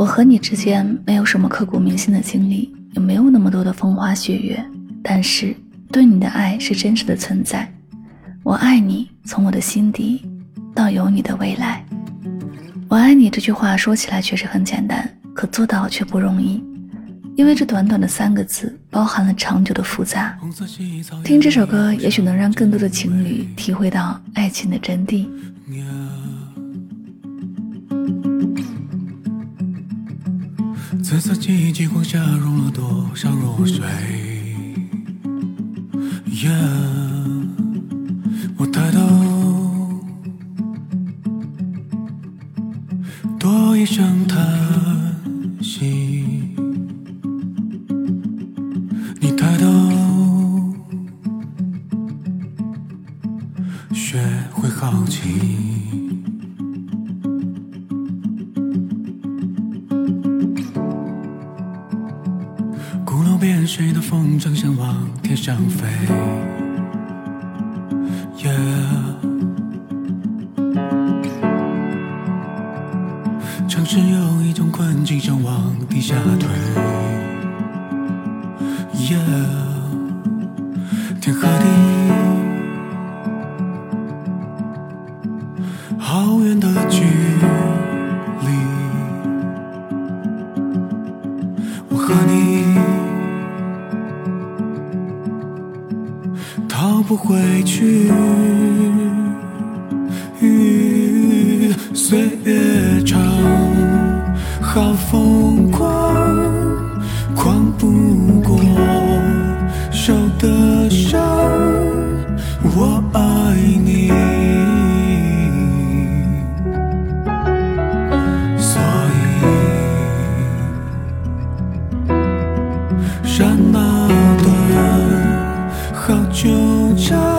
我和你之间没有什么刻骨铭心的经历，也没有那么多的风花雪月，但是对你的爱是真实的存在。我爱你，从我的心底到有你的未来。我爱你这句话说起来确实很简单，可做到却不容易，因为这短短的三个字包含了长久的复杂。听这首歌，也许能让更多的情侣体会到爱情的真谛。紫色记忆金光下融了多少弱水？我抬头，多一声叹息。你抬头，学会好奇。边水的风筝想往天上飞 ya。城市有一种困境想往地下退，Yeah。天和地，逃不回去，岁月长，好风就这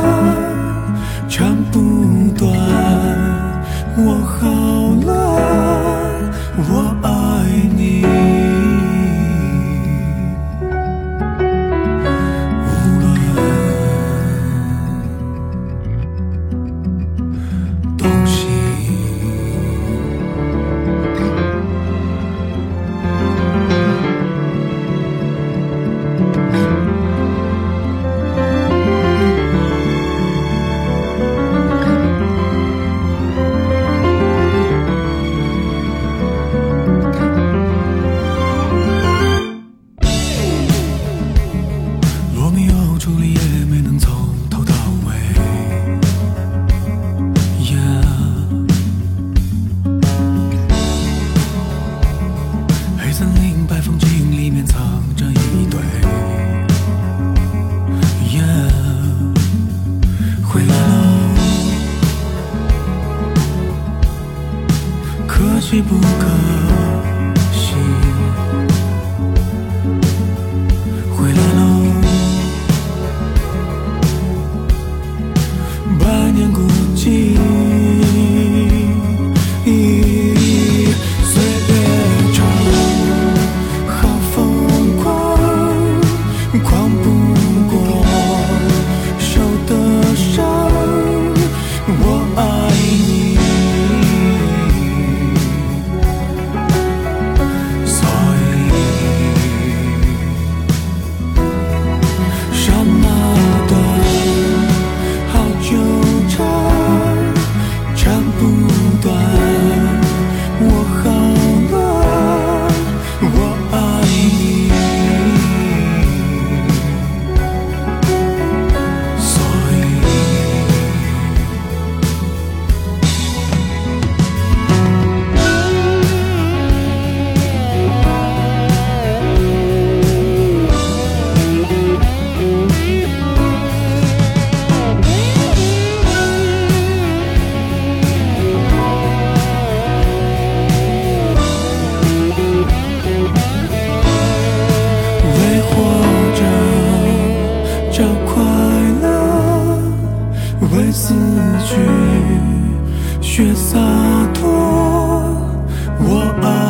可不可。来死去学洒脱我熬